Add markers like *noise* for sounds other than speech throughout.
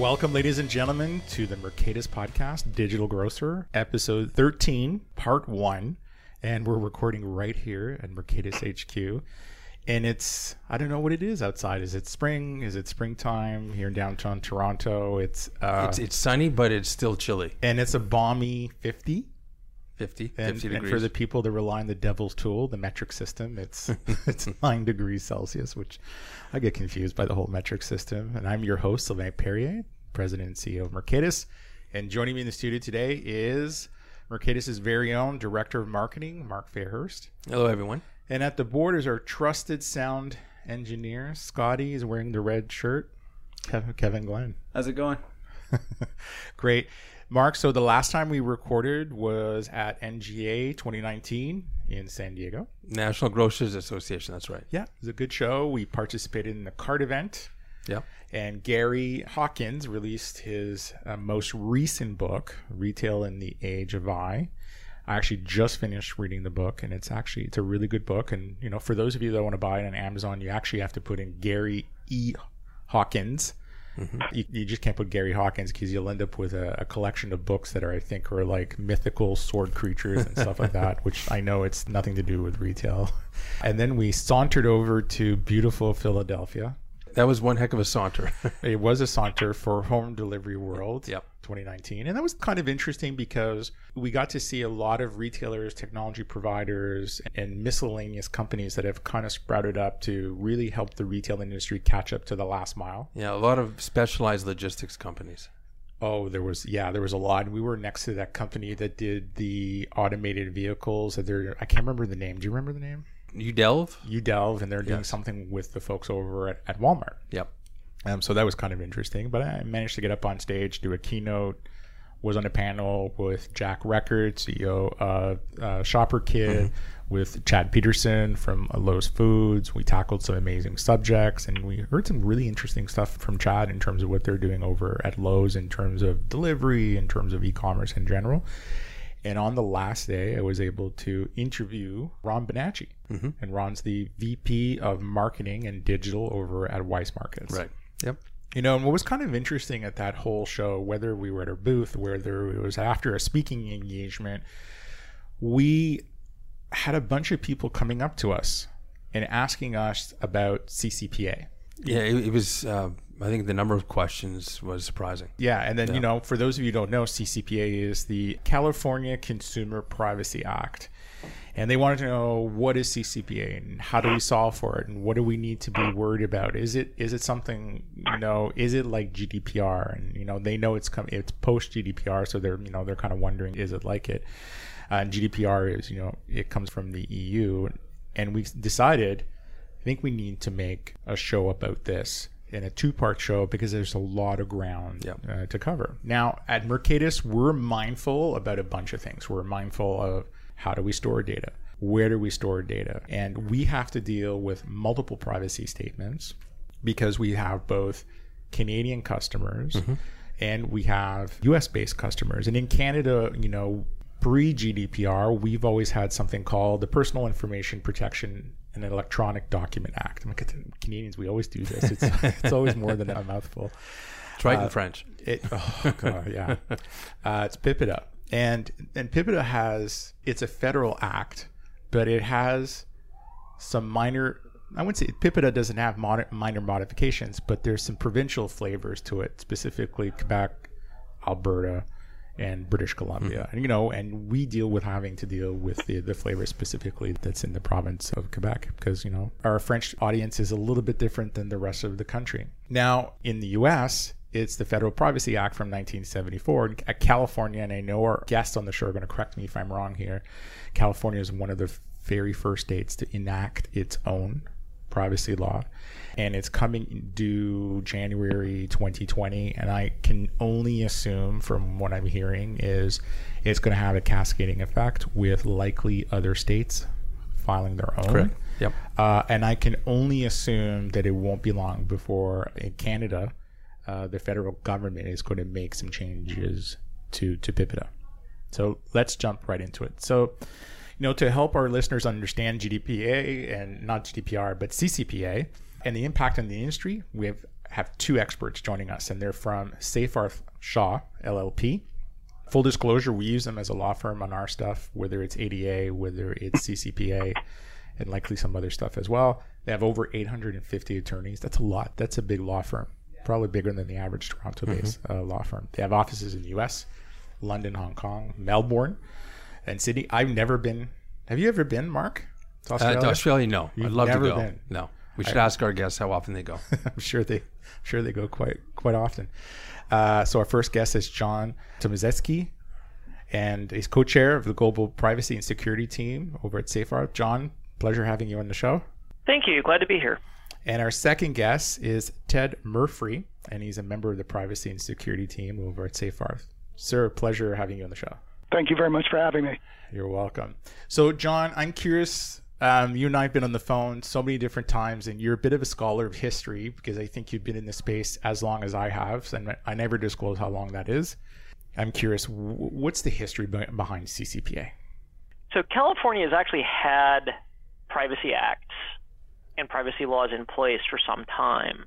Welcome, ladies and gentlemen, to the Mercatus Podcast, Digital Grocer, episode 13, part one. And we're recording right here at Mercatus HQ. And it's, I don't know what it is outside. Is it spring? Is it springtime here in downtown Toronto? It's, uh, It's it's sunny, but it's still chilly. and it's a balmy 50. 50, And, 50 and for the people that rely on the devil's tool, the metric system, it's *laughs* *laughs* it's nine degrees Celsius, which I get confused by the whole metric system. And I'm your host, Sylvain Perrier, President and CEO of Mercatus. And joining me in the studio today is Mercatus' very own Director of Marketing, Mark Fairhurst. Hello, everyone. And at the board is our trusted sound engineer, Scotty, is wearing the red shirt. Kevin, Kevin Glenn. How's it going? *laughs* Great. Mark, so the last time we recorded was at NGA 2019 in San Diego. National Grocers Association. That's right. Yeah, it was a good show. We participated in the card event, Yeah. and Gary Hawkins released his uh, most recent book, Retail in the Age of I. I actually just finished reading the book, and it's actually it's a really good book. And you know, for those of you that want to buy it on Amazon, you actually have to put in Gary E. Hawkins. You, you just can't put Gary Hawkins because you'll end up with a, a collection of books that are, I think, are like mythical sword creatures and stuff like that, *laughs* which I know it's nothing to do with retail. And then we sauntered over to beautiful Philadelphia. That was one heck of a saunter. *laughs* It was a saunter for Home Delivery World Yep. 2019. And that was kind of interesting because we got to see a lot of retailers, technology providers, and miscellaneous companies that have kind of sprouted up to really help the retail industry catch up to the last mile. yeah, a lot of specialized logistics companies. Oh, there was yeah, there was a lot. We were next to that company that did the automated vehicles. That they're I can't remember the name. Do you remember the name? Udelv? You delve, and they're doing Yes. something with the folks over at, at Walmart. Yep. Um, so that was kind of interesting. But I managed to get up on stage, do a keynote, was on a panel with Jack Record, CEO of uh, Shopper Kid, with Chad Peterson from Lowe's Foods. We tackled some amazing subjects, and we heard some really interesting stuff from Chad in terms of what they're doing over at Lowe's in terms of delivery, in terms of e-commerce in general. And on the last day, I was able to interview Ron Bonacci. Mm-hmm. And Ron's the VP of Marketing and Digital over at Weis Markets. Right. Yep. You know, and what was kind of interesting at that whole show, whether we were at our booth, whether it was after a speaking engagement, we had a bunch of people coming up to us and asking us about CCPA. Yeah, it, it was, uh, I think the number of questions was surprising. Yeah, and then you know, for those of you who don't know, CCPA is the California Consumer Privacy Act, and they wanted to know what is CCPA and how do we solve for it and what do we need to be worried about? Is it is it something you know? Is it like GDPR? And you know, they know it's come it's post GDPR, so they're you know they're kind of wondering is it like it? Uh, and GDPR is you know it comes from the EU, and we decided I think we need to make a show about this in a two part show because there's a lot of ground Yep. uh, to cover. Now, at Mercatus, we're mindful about a bunch of things. We're mindful of how do we store data? Where do we store data? And we have to deal with multiple privacy statements because we have both Canadian customers and we have US based customers. And in Canada, you know, pre GDPR, we've always had something called the Personal Information Protection and Electronic Document Act. I'm like, Canadians, we always do this. It's, *laughs* it's always more than a *laughs* mouthful. Try it in French. It, oh god, yeah. *laughs* Uh, it's PIPEDA, and and PIPEDA has it's a federal act, but it has some minor. I wouldn't say PIPEDA doesn't have mod, minor modifications, but there's some provincial flavors to it, specifically Quebec, Alberta, and British Columbia. And you know, and we deal with having to deal with the the flavor specifically that's in the province of Quebec because you know our French audience is a little bit different than the rest of the country. Now in the U.S. It's the Federal Privacy Act from 1974. And uh, California, and I know our guests on the show are going to correct me if I'm wrong here. California is one of the very first states to enact its own privacy law and it's coming due January 2020 and I can only assume from what I'm hearing is it's going to have a cascading effect with likely other states filing their own Correct. Yep. uh, and I can only assume that it won't be long before in Canada uh, the federal government is going to make some changes to to PIPEDA so let's jump right into it so you know, to help our listeners understand GDPA and not GDPR, but CCPA and the impact on the industry, we have have two experts joining us, and they're from Seyfarth Shaw LLP. Full disclosure, we use them as a law firm on our stuff, whether it's ADA, whether it's CCPA, and likely some other stuff as well. They have over 850 attorneys. That's a lot. That's a big law firm, probably bigger than the average Toronto-based uh, law firm. They have offices in the U.S., London, Hong Kong, Melbourne, and Sydney. I've never been. Have you ever been, Mark? To Uh, Australia? to Australia, no. You've I'd love to go. been. No. We should ask our guests how often they go. *laughs* I'm sure they, I'm sure they go quite quite often. Uh, so our first guest is John Tomaszewski, and he's co-chair of the Global Privacy and Security Team over at Seyfarth. John, pleasure having you on the show. Thank you. Glad to be here. And our second guest is Ted Murphy, and he's a member of the Privacy and Security Team over at Seyfarth. Sir, pleasure having you on the show. Thank you very much for having me. You're welcome. So, John, I'm curious. Um, you and I have been on the phone so many different times, and you're a bit of a scholar of history because I think you've been in this space as long as I have, and I never disclose how long that is. I'm curious, what's the history behind CCPA? So, California has actually had privacy acts and privacy laws in place for some time.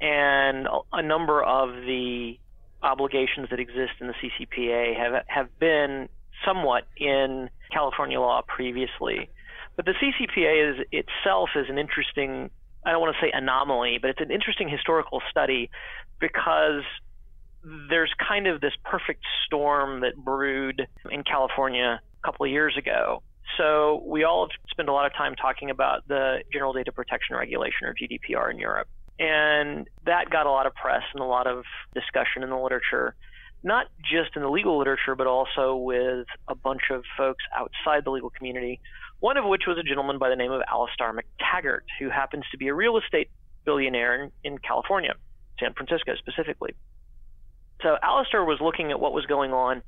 And a- a number of the obligations that exist in the CCPA have, have been somewhat in California law previously. But the CCPA is itself is an interesting, I don't want to say anomaly, but it's an interesting historical study because there's kind of this perfect storm that brewed in California a couple of years ago. So we all spent a lot of time talking about the General Data Protection Regulation or GDPR in Europe. And that got a lot of press and a lot of discussion in the literature, not just in the legal literature, but also with a bunch of folks outside the legal community. One of which was a gentleman by the name of Alastair Mactaggart, who happens to be a real estate billionaire in, in California, San Francisco specifically. So Alastair was looking at what was going on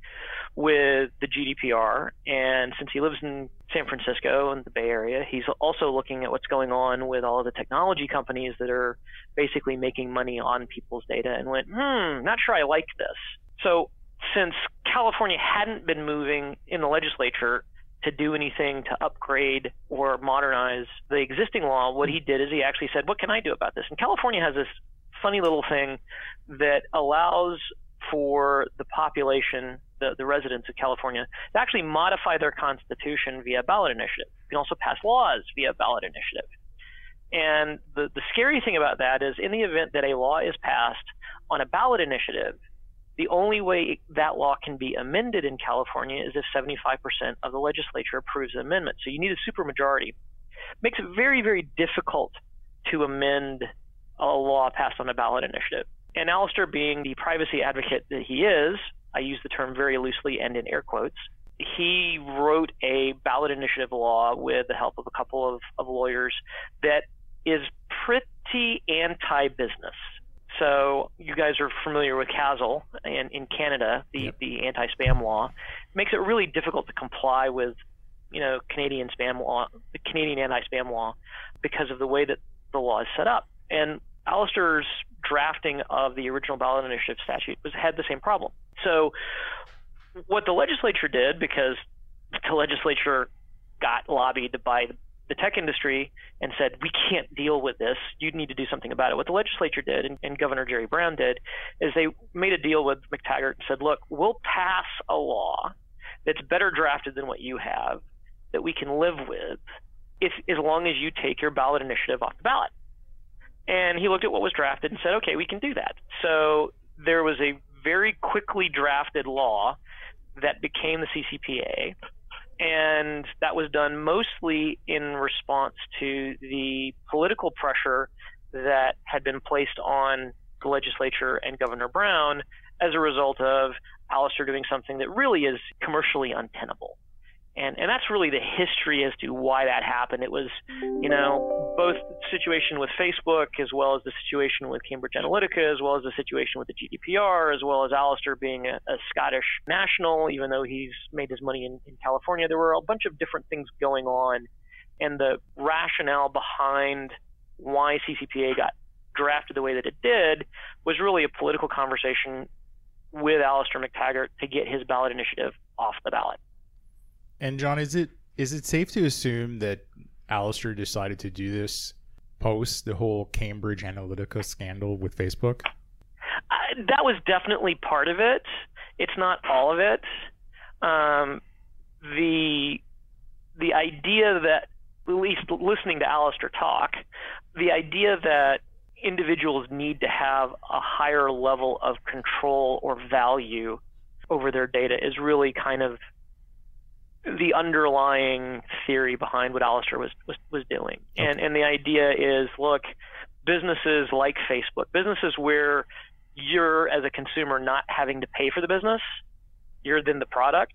with the GDPR, and since he lives in San Francisco and the Bay Area, he's also looking at what's going on with all of the technology companies that are basically making money on people's data, and went, hmm, not sure I like this. So since California hadn't been moving in the legislature to do anything to upgrade or modernize the existing law, what he did is he actually said, what can I do about this? And California has this funny little thing that allows for the population, the, the residents of California, to actually modify their constitution via ballot initiative. You can also pass laws via ballot initiative. And the, the scary thing about that is, in the event that a law is passed on a ballot initiative, the only way that law can be amended in California is if 75% of the legislature approves the amendment. So you need a supermajority. Makes it very, very difficult to amend a law passed on a ballot initiative. And Alastair, being the privacy advocate that he is, I use the term very loosely and in air quotes, he wrote a ballot initiative law with the help of a couple of, of lawyers that is pretty anti business. So you guys are familiar with CASL in, in Canada, the, Yep. the anti-spam law. It makes it really difficult to comply with, you know, Canadian spam law, the Canadian anti-spam law, because of the way that the law is set up. And Alastair's drafting of the original ballot initiative statute was had the same problem. So what the legislature did, because the legislature got lobbied by the tech industry and said, we can't deal with this. You need to do something about it. What the legislature did, and, and Governor Jerry Brown did, is they made a deal with Mactaggart and said, look, we'll pass a law that's better drafted than what you have that we can live with if as long as you take your ballot initiative off the ballot. And he looked at what was drafted and said, okay, we can do that. So there was a very quickly drafted law that became the CCPA. And that was done mostly in response to the political pressure that had been placed on the legislature and Governor Brown as a result of Alastair doing something that really is commercially untenable. And, and that's really the history as to why that happened. It was, you know, both the situation with Facebook as well as the situation with Cambridge Analytica, as well as the situation with the GDPR, as well as Alastair being a, a Scottish national, even though he's made his money in, in California. There were a bunch of different things going on. And the rationale behind why CCPA got drafted the way that it did was really a political conversation with Alastair Mactaggart to get his ballot initiative off the ballot. And John, is it is it safe to assume that Alistair decided to do this post the whole Cambridge Analytica scandal with Facebook? Uh, that was definitely part of it. It's not all of it. Um, the the idea that at least listening to Alastair talk, the idea that individuals need to have a higher level of control or value over their data is really kind of the underlying theory behind what Alastair was was, was doing. Okay. And and the idea is look, businesses like Facebook, businesses where you're as a consumer not having to pay for the business, you're then the product.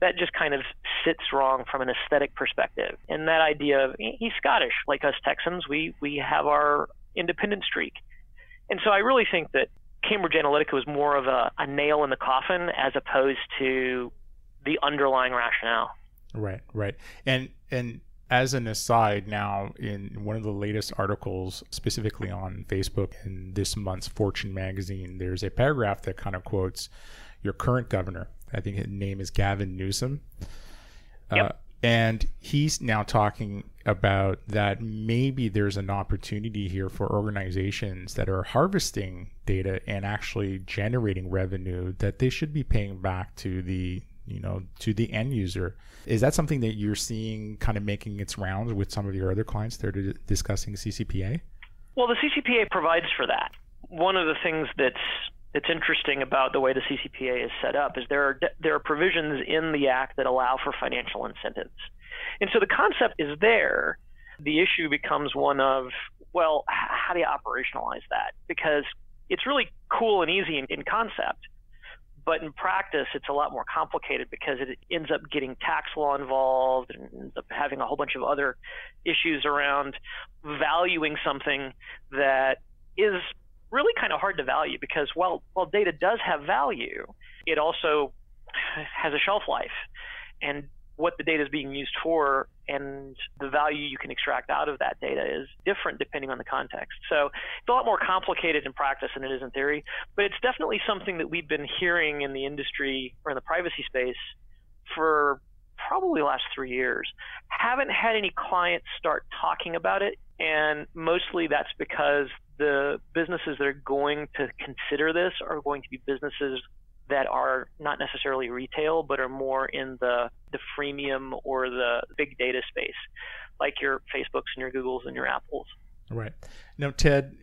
That just kind of sits wrong from an aesthetic perspective. And that idea of he's Scottish, like us Texans, we we have our independent streak. And so I really think that Cambridge Analytica was more of a, a nail in the coffin as opposed to the underlying rationale. Right, right. And and as an aside, now in one of the latest articles, specifically on Facebook in this month's Fortune magazine, there's a paragraph that kind of quotes your current governor. I think his name is Gavin Newsom. Yep. Uh, and he's now talking about that maybe there's an opportunity here for organizations that are harvesting data and actually generating revenue that they should be paying back to the you know to the end user. Is that something that you're seeing kind of making its rounds with some of your other clients that are discussing ccpa well the ccpa provides for that. One of the things that's that's interesting about the way the ccpa is set up is there are there are provisions in the act that allow for financial incentives. And so the concept is there. The issue becomes one of well how do you operationalize that? Because it's really cool and easy in, in concept but in practice, it's a lot more complicated because it ends up getting tax law involved and ends up having a whole bunch of other issues around valuing something that is really kind of hard to value because while while data does have value, it also has a shelf life. And what the data is being used for and the value you can extract out of that data is different depending on the context. So it's a lot more complicated in practice than it is in theory, but it's definitely something that we've been hearing in the industry or in the privacy space for probably the last three years. Haven't had any clients start talking about it, and mostly that's because the businesses that are going to consider this are going to be businesses that are not necessarily retail, but are more in the, the freemium or the big data space, like your Facebooks and your Googles and your Apples. Right. Now, Ted,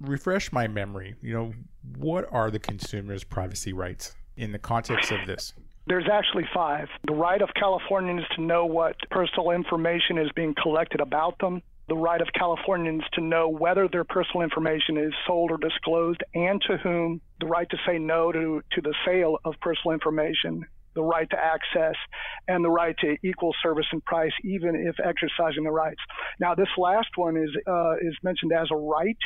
refresh my memory. You know, what are the consumer's privacy rights in the context of this? There's actually five. The right of Californians to know what personal information is being collected about them, the right of Californians to know whether their personal information is sold or disclosed and to whom, the right to say no to, to the sale of personal information, the right to access, and the right to equal service and price, even if exercising the rights. Now, this last one is uh, is mentioned as a right,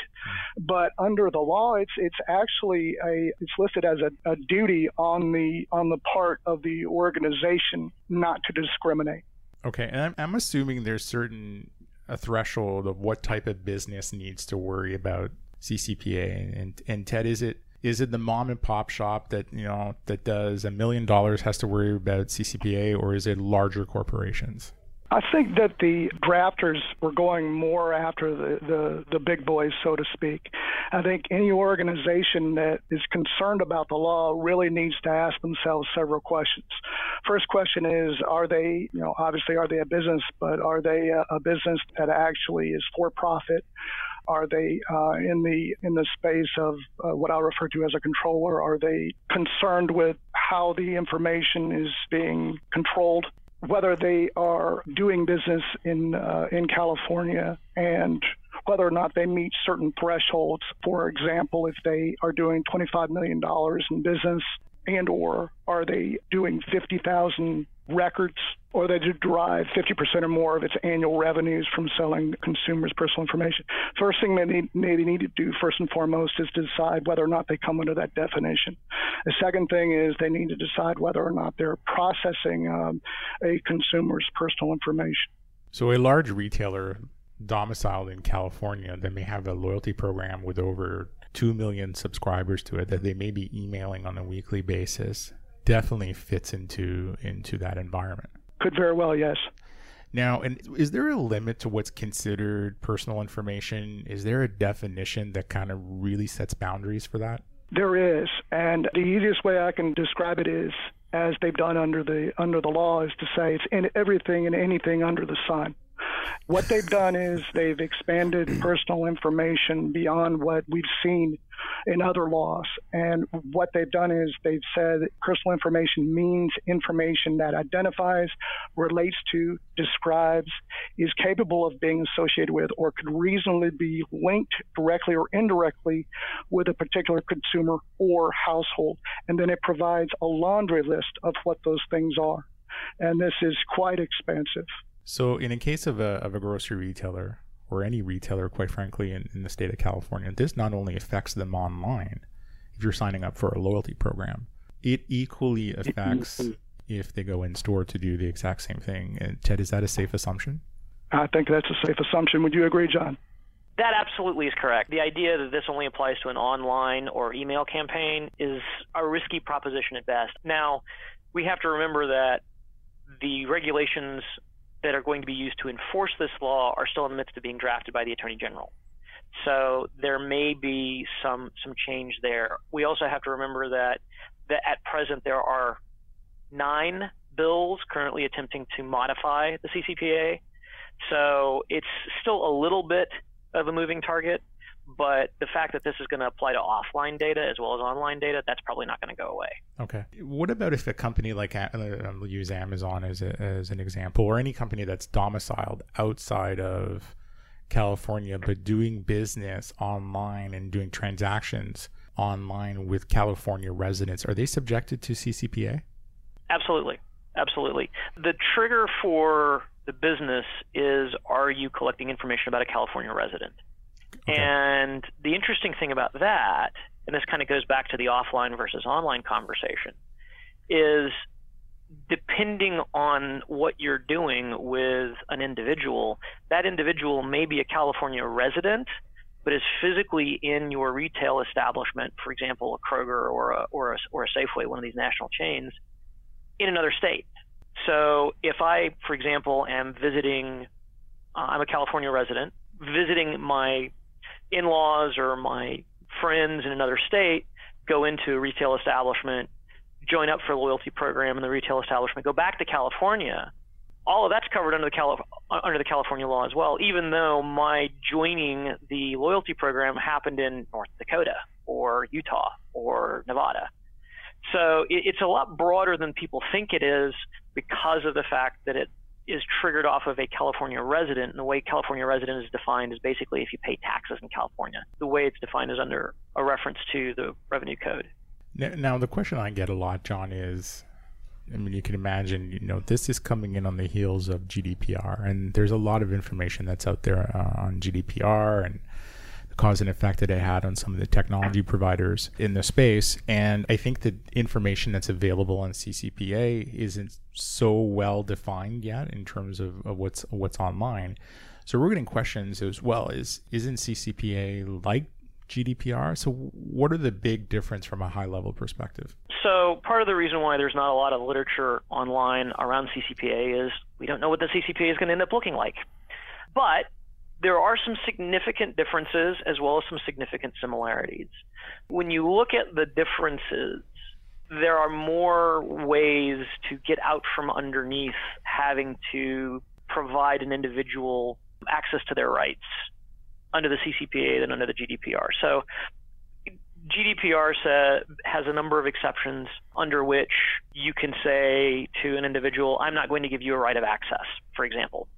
but under the law, it's it's actually a it's listed as a, a duty on the on the part of the organization not to discriminate. Okay, and I'm, I'm assuming there's certain a threshold of what type of business needs to worry about CCPA. And and Ted, is it is it the mom and pop shop that you know that does a million dollars has to worry about CCPA, or is it larger corporations? I think that the drafters were going more after the, the, the big boys, so to speak. I think any organization that is concerned about the law really needs to ask themselves several questions. First question is, are they, you know, obviously are they a business, but are they a, a business that actually is for profit? Are they uh, in the in the space of uh, what I'll refer to as a controller? Are they concerned with how the information is being controlled? Whether they are doing business in uh, in California and whether or not they meet certain thresholds. For example, if they are doing $25 million in business and or are they doing 50,000 records or they derive 50% or more of its annual revenues from selling consumers personal information. First thing they need, they need to do first and foremost is to decide whether or not they come under that definition. The second thing is they need to decide whether or not they're processing um, a consumer's personal information. So a large retailer domiciled in California that may have a loyalty program with over 2 million subscribers to it that they may be emailing on a weekly basis definitely fits into into that environment could very well yes Now, and is there a limit to what's considered personal information? Is there a definition that kind of really sets boundaries for that? There is, and the easiest way I can describe it is as they've done under the under the law is to say it's in everything and anything under the sun. What they've done is they've expanded personal information beyond what we've seen in other laws. And what they've done is they've said personal information means information that identifies, relates to, describes, is capable of being associated with, or could reasonably be linked directly or indirectly with a particular consumer or household. And then it provides a laundry list of what those things are. And this is quite expensive. So, in a case of a, of a grocery retailer or any retailer, quite frankly, in, in the state of California, this not only affects them online, if you're signing up for a loyalty program, it equally affects if they go in store to do the exact same thing. And Ted, is that a safe assumption? I think that's a safe assumption. Would you agree, John? That absolutely is correct. The idea that this only applies to an online or email campaign is a risky proposition at best. Now, we have to remember that the regulations that are going to be used to enforce this law are still in the midst of being drafted by the Attorney General. So there may be some some change there. We also have to remember that that at present there are nine bills currently attempting to modify the CCPA. So it's still a little bit of a moving target. But the fact that this is going to apply to offline data as well as online data, that's probably not going to go away. Okay. What about if a company like, uh, I'll use Amazon as, a, as an example, or any company that's domiciled outside of California, but doing business online and doing transactions online with California residents, are they subjected to CCPA? Absolutely. Absolutely. The trigger for the business is are you collecting information about a California resident? And the interesting thing about that, and this kind of goes back to the offline versus online conversation, is depending on what you're doing with an individual, that individual may be a California resident, but is physically in your retail establishment, for example, a Kroger or a, or a, or a Safeway, one of these national chains, in another state. So if I, for example, am visiting, uh, I'm a California resident, visiting my in-laws or my friends in another state go into a retail establishment, join up for a loyalty program in the retail establishment, go back to California, all of that's covered under the Calif- under the California law as well. Even though my joining the loyalty program happened in North Dakota or Utah or Nevada, so it, it's a lot broader than people think it is because of the fact that it is triggered off of a California resident. And the way California resident is defined is basically if you pay taxes in California. The way it's defined is under a reference to the revenue code. Now, the question I get a lot, John, is I mean, you can imagine, you know, this is coming in on the heels of GDPR, and there's a lot of information that's out there uh, on GDPR and cause and effect that it had on some of the technology providers in the space. And I think the information that's available on CCPA isn't so well defined yet in terms of, of what's what's online. So we're getting questions as well. Is isn't CCPA like GDPR? So what are the big difference from a high level perspective? So part of the reason why there's not a lot of literature online around CCPA is we don't know what the CCPA is going to end up looking like. But there are some significant differences as well as some significant similarities. When you look at the differences, there are more ways to get out from underneath having to provide an individual access to their rights under the CCPA than under the GDPR. So GDPR has a number of exceptions under which you can say to an individual, I'm not going to give you a right of access, for example.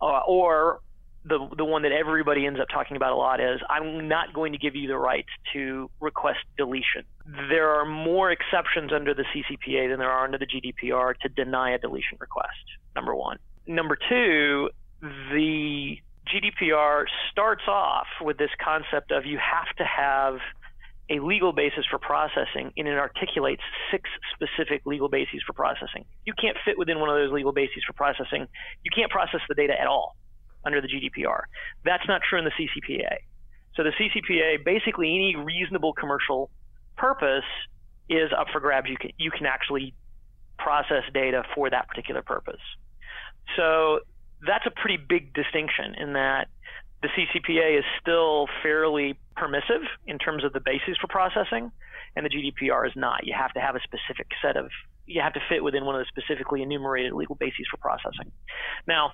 Uh, or the the one that everybody ends up talking about a lot is I'm not going to give you the right to request deletion. There are more exceptions under the CCPA than there are under the GDPR to deny a deletion request. Number one. Number two, the GDPR starts off with this concept of you have to have a legal basis for processing and it articulates six specific legal bases for processing. You can't fit within one of those legal bases for processing. You can't process the data at all under the GDPR. That's not true in the CCPA. So the CCPA, basically any reasonable commercial purpose is up for grabs. You can, you can actually process data for that particular purpose. So that's a pretty big distinction in that the CCPA is still fairly permissive in terms of the basis for processing, and the GDPR is not. You have to have a specific set of, you have to fit within one of the specifically enumerated legal bases for processing. Now,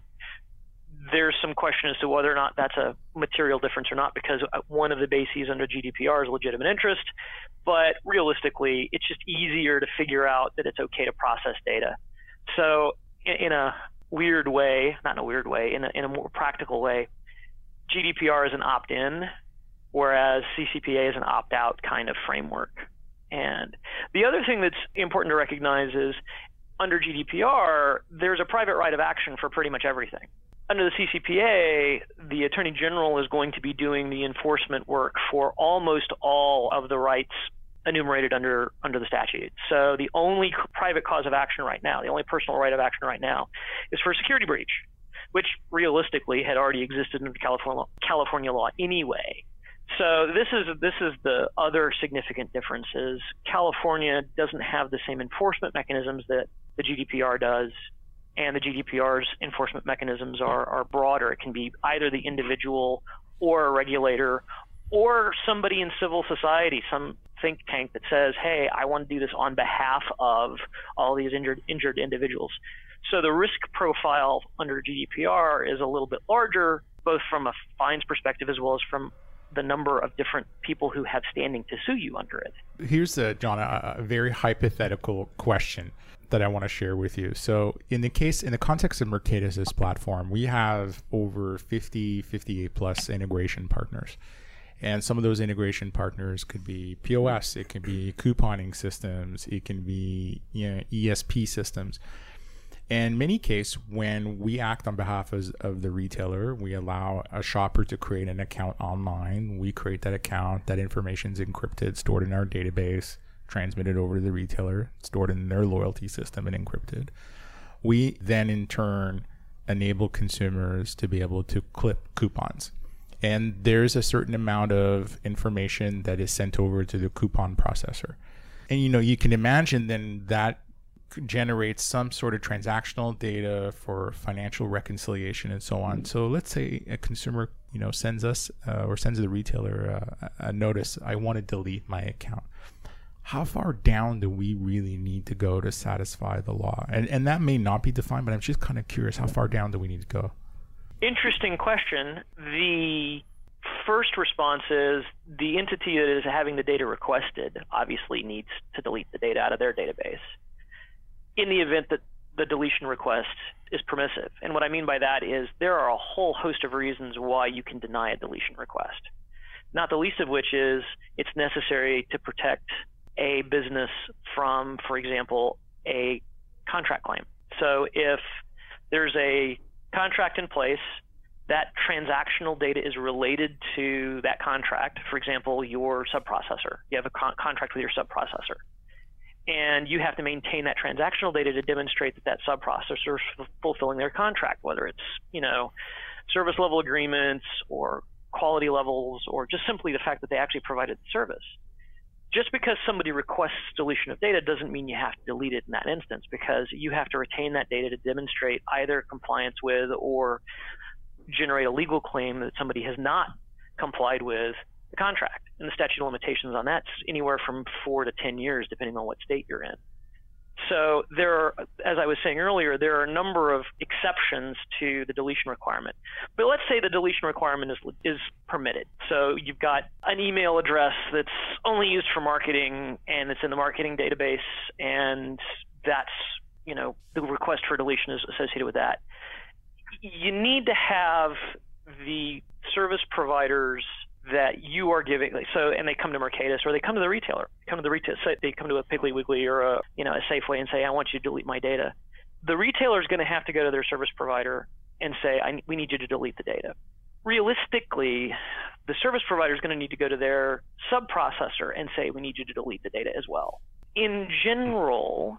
there's some question as to whether or not that's a material difference or not because uh, one of the bases under GDPR is legitimate interest, but realistically, it's just easier to figure out that it's okay to process data. So, in, a weird way, not in a weird way, in a, in a more practical way, GDPR is an opt in, whereas CCPA is an opt out kind of framework. And the other thing that's important to recognize is under GDPR, there's a private right of action for pretty much everything. Under the CCPA, the Attorney General is going to be doing the enforcement work for almost all of the rights enumerated under under the statute. So the only private cause of action right now, the only personal right of action right now, is for a security breach which realistically had already existed under California California law anyway. So this is this is the other significant difference is California doesn't have the same enforcement mechanisms that the GDPR does, and the GDPR's enforcement mechanisms are, are broader. It can be either the individual or a regulator or somebody in civil society, some think tank that says, "Hey, I want to do this on behalf of all these injured injured individuals." So the risk profile under GDPR is a little bit larger, both from a fines perspective as well as from the number of different people who have standing to sue you under it. Here's a John a, a very hypothetical question that I want to share with you. So in the case in the context of Mercatus' platform, we have over 50 58 plus integration partners. And some of those integration partners could be POS, it can be couponing systems, it can be you know, ESP systems. In many cases, when we act on behalf of, of, the retailer, we allow a shopper to create an account online. We create that account. That information is encrypted, stored in our database, transmitted over to the retailer, stored in their loyalty system, and encrypted. We then, in turn, enable consumers to be able to clip coupons. And there's a certain amount of information that is sent over to the coupon processor. And you know, you can imagine then that generates some sort of transactional data for financial reconciliation and so on. So let's say a consumer, you know, sends us uh, or sends the retailer uh, a notice, I want to delete my account. How far down do we really need to go to satisfy the law? And and that may not be defined, but I'm just kind of curious, how far down do we need to go? Interesting question. The first response is the entity that is having the data requested obviously needs to delete the data out of their database in the event that the deletion request is permissive. And what I mean by that is there are a whole host of reasons why you can deny a deletion request. Not the least of which is it's necessary to protect a business from, for example, a contract claim. So if there's a contract in place, that transactional data is related to that contract. For example, your subprocessor. You have a con- contract with your subprocessor and you have to maintain that transactional data to demonstrate that that subprocessor is fulfilling their contract, whether it's you know service level agreements or quality levels or just simply the fact that they actually provided the service. Just because somebody requests deletion of data doesn't mean you have to delete it in that instance because you have to retain that data to demonstrate either compliance with or generate a legal claim that somebody has not complied with the contract. And the statute of limitations on that's anywhere from four to 10 years, depending on what state you're in. So there are, as I was saying earlier, there are a number of exceptions to the deletion requirement. But let's say the deletion requirement is is permitted. So you've got an email address that's only used for marketing and it's in the marketing database and that's, you know, the request for deletion is associated with that. You need to have the service providers that you are giving. So, and they come to Mercatus or they come to the retailer, come to the retail, they come to a Piggly Wiggly or a you know a Safeway and say, I want you to delete my data. The retailer is going to have to go to their service provider and say, I, we need you to delete the data. Realistically, the service provider is going to need to go to their subprocessor and say, we need you to delete the data as well. In general,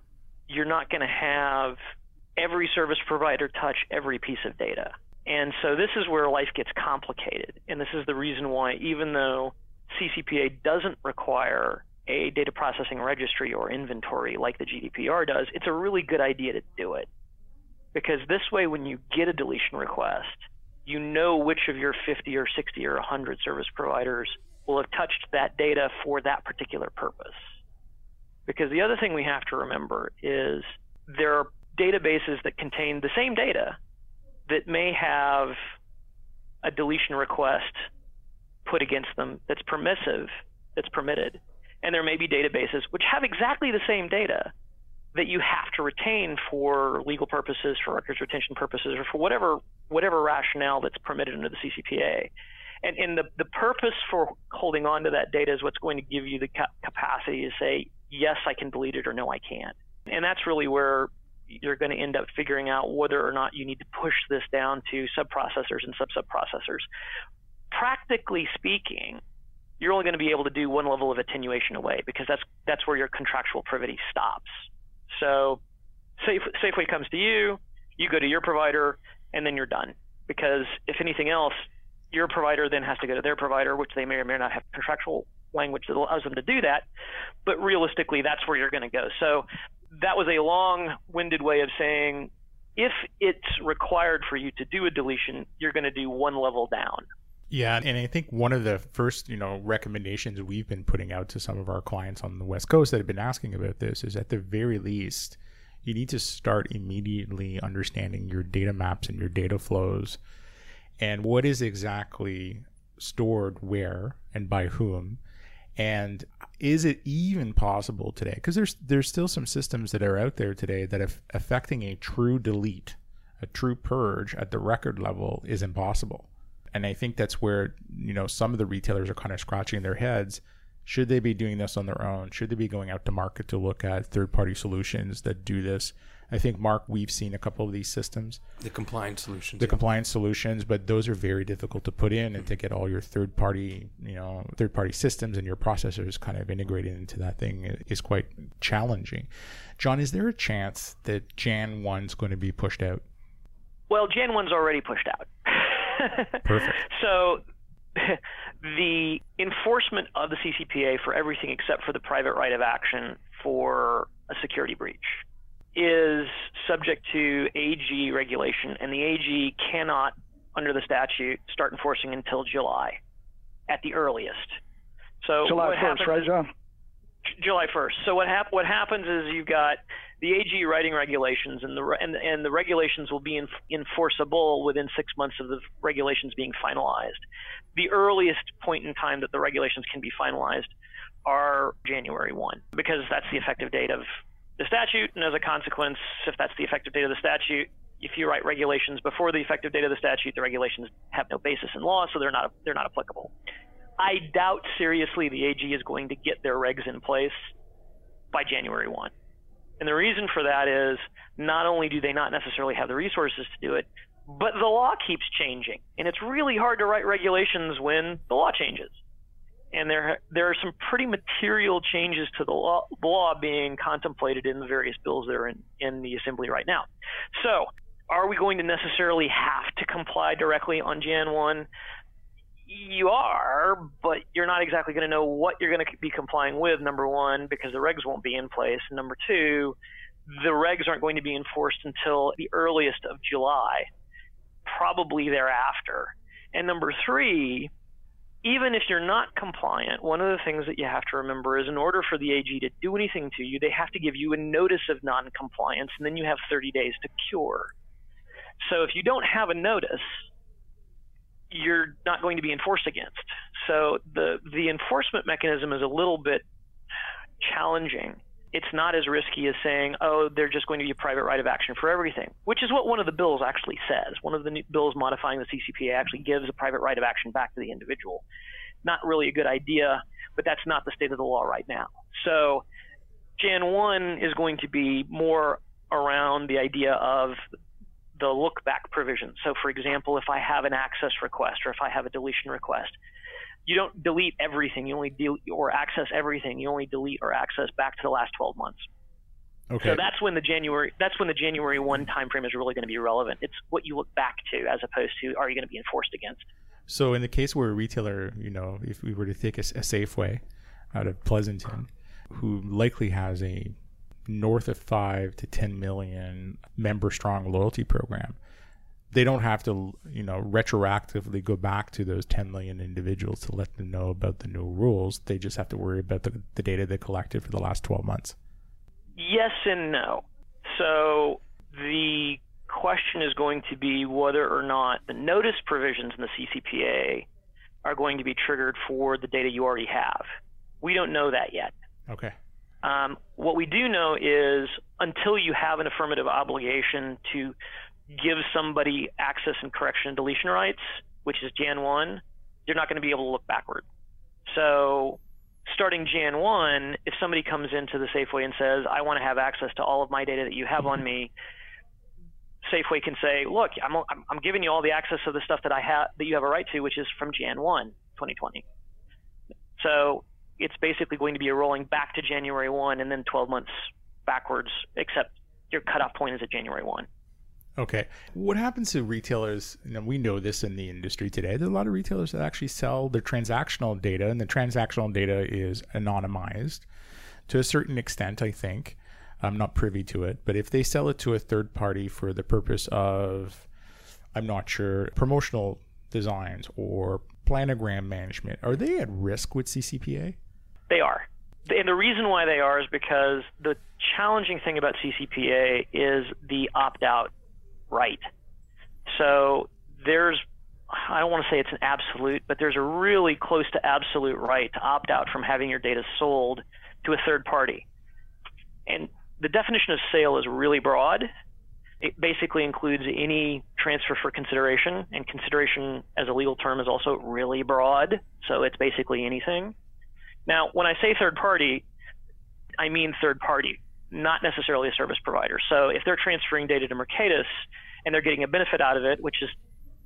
you're not going to have every service provider touch every piece of data. And so this is where life gets complicated. And this is the reason why, even though CCPA doesn't require a data processing registry or inventory like the GDPR does, it's a really good idea to do it. because this way, when you get a deletion request, you know which of your 50 or 60 or 100 service providers will have touched that data for that particular purpose. Because the other thing we have to remember is there are databases that contain the same data that may have a deletion request put against them that's permissive, that's permitted. And there may be databases which have exactly the same data that you have to retain for legal purposes, for records retention purposes, or for whatever whatever rationale that's permitted under the CCPA. And, and the, the purpose for holding on to that data is what's going to give you the ca- capacity to say, yes, I can delete it, or no, I can't. And that's really where you're going to end up figuring out whether or not you need to push this down to subprocessors and sub-subprocessors. Practically speaking, you're only going to be able to do one level of attenuation away because that's that's where your contractual privity stops. So Safe, Safeway comes to you, you go to your provider, and then you're done. Because if anything else, your provider then has to go to their provider, which they may or may not have contractual language that allows them to do that. But realistically, that's where you're going to go. So that was a long-winded way of saying if it's required for you to do a deletion, you're going to do one level down. Yeah, and I think one of the first, you know, recommendations we've been putting out to some of our clients on the West Coast that have been asking about this is at the very least, you need to start immediately understanding your data maps and your data flows and what is exactly stored where and by whom and is it even possible today because there's there's still some systems that are out there today that if affecting a true delete a true purge at the record level is impossible and I think that's where you know some of the retailers are kind of scratching their heads. Should they be doing this on their own? Should they be going out to market to look at third-party solutions that do this? I think Mark, we've seen a couple of these systems, The compliance solutions. the yeah. compliance solutions, but those are very difficult to put in and to get all your third-party, you know, third-party systems and your processors kind of integrated into that thing is quite challenging. John, is there a chance that Jan one's going to be pushed out? Well, Jan 1's already pushed out. Perfect. *laughs* So *laughs* the enforcement of the CCPA for everything except for the private right of action for a security breach is subject to AG regulation, and the AG cannot, under the statute, start enforcing until July at the earliest. So July what 1st, happens right, John? July 1st. So what hap- what happens is you've got the AG writing regulations, and the re- and, and the regulations will be in- enforceable within six months of the regulations being finalized. The earliest point in time that the regulations can be finalized are January 1, because that's the effective date of the statute, and as a consequence, if that's the effective date of the statute, if you write regulations before the effective date of the statute, the regulations have no basis in law, so they're not they're not applicable. I doubt seriously the AG is going to get their regs in place by January 1. And the reason for that is not only do they not necessarily have the resources to do it, but the law keeps changing. And it's really hard to write regulations when the law changes. And there, there are some pretty material changes to the law, law being contemplated in the various bills that are in, in the assembly right now. So, are we going to necessarily have to comply directly on Jan 1? you are, but you're not exactly going to know what you're going to be complying with, number one, because the regs won't be in place. And number two, the regs aren't going to be enforced until the earliest of July, probably thereafter. And number three, even if you're not compliant, one of the things that you have to remember is in order for the AG to do anything to you, they have to give you a notice of noncompliance, and then you have 30 days to cure. So if you don't have a notice, you're not going to be enforced against. So the the enforcement mechanism is a little bit challenging. It's not as risky as saying, "Oh, they're just going to be a private right of action for everything," which is what one of the bills actually says. One of the new bills modifying the CCPA actually gives a private right of action back to the individual. Not really a good idea, but that's not the state of the law right now. So Jan 1 is going to be more around the idea of the look back provision. So, for example, if I have an access request or if I have a deletion request, you don't delete everything. You only delete or access everything. You only delete or access back to the last 12 months. Okay. So that's when the January that's when the January 1 timeframe is really going to be relevant. It's what you look back to as opposed to are you going to be enforced against. So in the case where a retailer, you know, if we were to take a, a Safeway out of Pleasanton, who likely has a north of five to 10 million member strong loyalty program, they don't have to, you know, retroactively go back to those 10 million individuals to let them know about the new rules. They just have to worry about the, the data they collected for the last 12 months. Yes and no. So the question is going to be whether or not the notice provisions in the CCPA are going to be triggered for the data you already have. We don't know that yet. Okay. Um, what we do know is until you have an affirmative obligation to give somebody access and correction and deletion rights, which is Jan 1, you're not going to be able to look backward. So starting Jan 1, if somebody comes into the Safeway and says, I want to have access to all of my data that you have on me, Safeway can say, look, I'm, I'm, giving you all the access of the stuff that I have that you have a right to, which is from Jan 1, 2020. So it's basically going to be a rolling back to January 1 and then 12 months backwards, except your cutoff point is at January 1. Okay. What happens to retailers? Know, we know this in the industry today. There's a lot of retailers that actually sell their transactional data, and the transactional data is anonymized to a certain extent, I think. I'm not privy to it, but if they sell it to a third party for the purpose of, I'm not sure, promotional designs or planogram management, are they at risk with CCPA? They are. And the reason why they are is because the challenging thing about CCPA is the opt out right. So there's, I don't want to say it's an absolute, but there's a really close to absolute right to opt out from having your data sold to a third party. And the definition of sale is really broad. It basically includes any transfer for consideration, and consideration as a legal term is also really broad, so it's basically anything. Now, when I say third party, I mean third party, not necessarily a service provider. So if they're transferring data to Mercatus and they're getting a benefit out of it, which is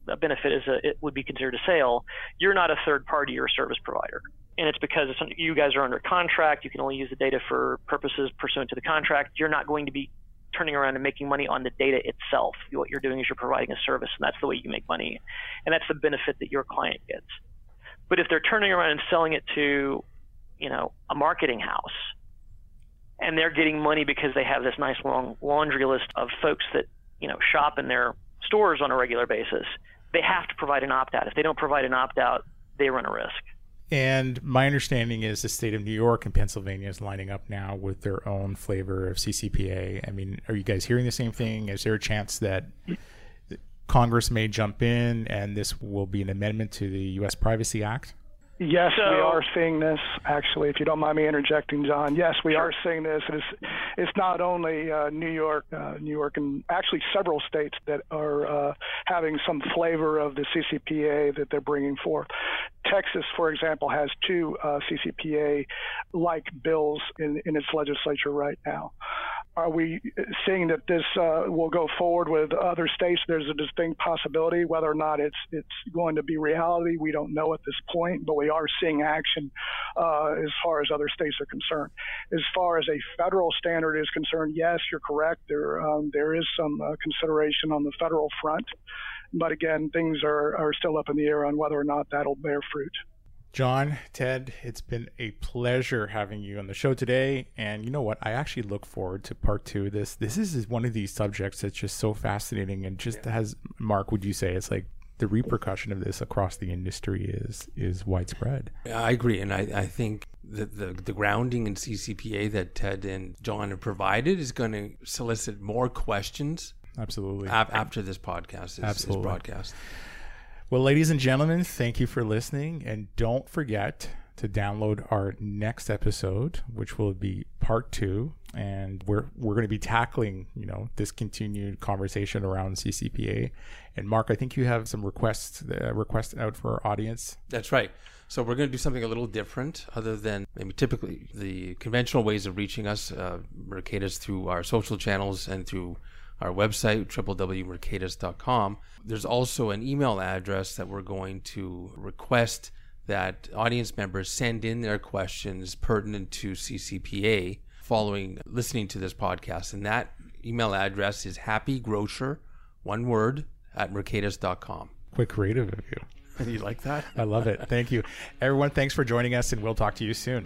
a benefit is a, it would be considered a sale, you're not a third party, you're a service provider. And it's because it's, you guys are under contract, you can only use the data for purposes pursuant to the contract. You're not going to be turning around and making money on the data itself. What you're doing is you're providing a service, and that's the way you make money. And that's the benefit that your client gets. But if they're turning around and selling it to, you know, a marketing house, and they're getting money because they have this nice long laundry list of folks that, you know, shop in their stores on a regular basis, they have to provide an opt out. If they don't provide an opt out, they run a risk. And my understanding is the state of New York and Pennsylvania is lining up now with their own flavor of CCPA. I mean, are you guys hearing the same thing? Is there a chance that Congress may jump in and this will be an amendment to the U.S. Privacy Act? Yes, So- we are seeing this. Actually, if you don't mind me interjecting, John. Yes, we are seeing this. It's it's not only uh, New York, uh, New York, and actually several states that are uh, having some flavor of the CCPA that they're bringing forth. Texas, for example, has two uh, CCPA-like bills in in its legislature right now. Are we seeing that this uh, will go forward with other states? There's a distinct possibility. Whether or not it's it's going to be reality, we don't know at this point. But we are seeing action uh, as far as other states are concerned. As far as a federal standard is concerned, yes, you're correct. There um, there is some uh, consideration on the federal front, but again, things are are still up in the air on whether or not that'll bear fruit. John, Ted, it's been a pleasure having you on the show today. And you know what? I actually look forward to part two of this. This is one of these subjects that's just so fascinating and just has, Mark, would you say it's like the repercussion of this across the industry is is widespread? I agree, and I, I think that the the grounding in CCPA that Ted and John have provided is going to solicit more questions Absolutely. after this podcast is, is Absolutely. broadcast. Well, ladies and gentlemen, thank you for listening. And don't forget to download our next episode, which will be part two. And we're we're going to be tackling, you know, this continued conversation around CCPA. And Mark, I think you have some requests uh, requests out for our audience. That's right. So we're going to do something a little different, other than maybe typically the conventional ways of reaching us. Uh, Mercatus through our social channels and through our website www.mercatus.com. There's also an email address that we're going to request that audience members send in their questions pertinent to CCPA following listening to this podcast, and that email address is happygrocer, one word, at mercatus.com. Quite creative of you. *laughs* You like that? I love it. Thank you. Everyone, thanks for joining us, and we'll talk to you soon.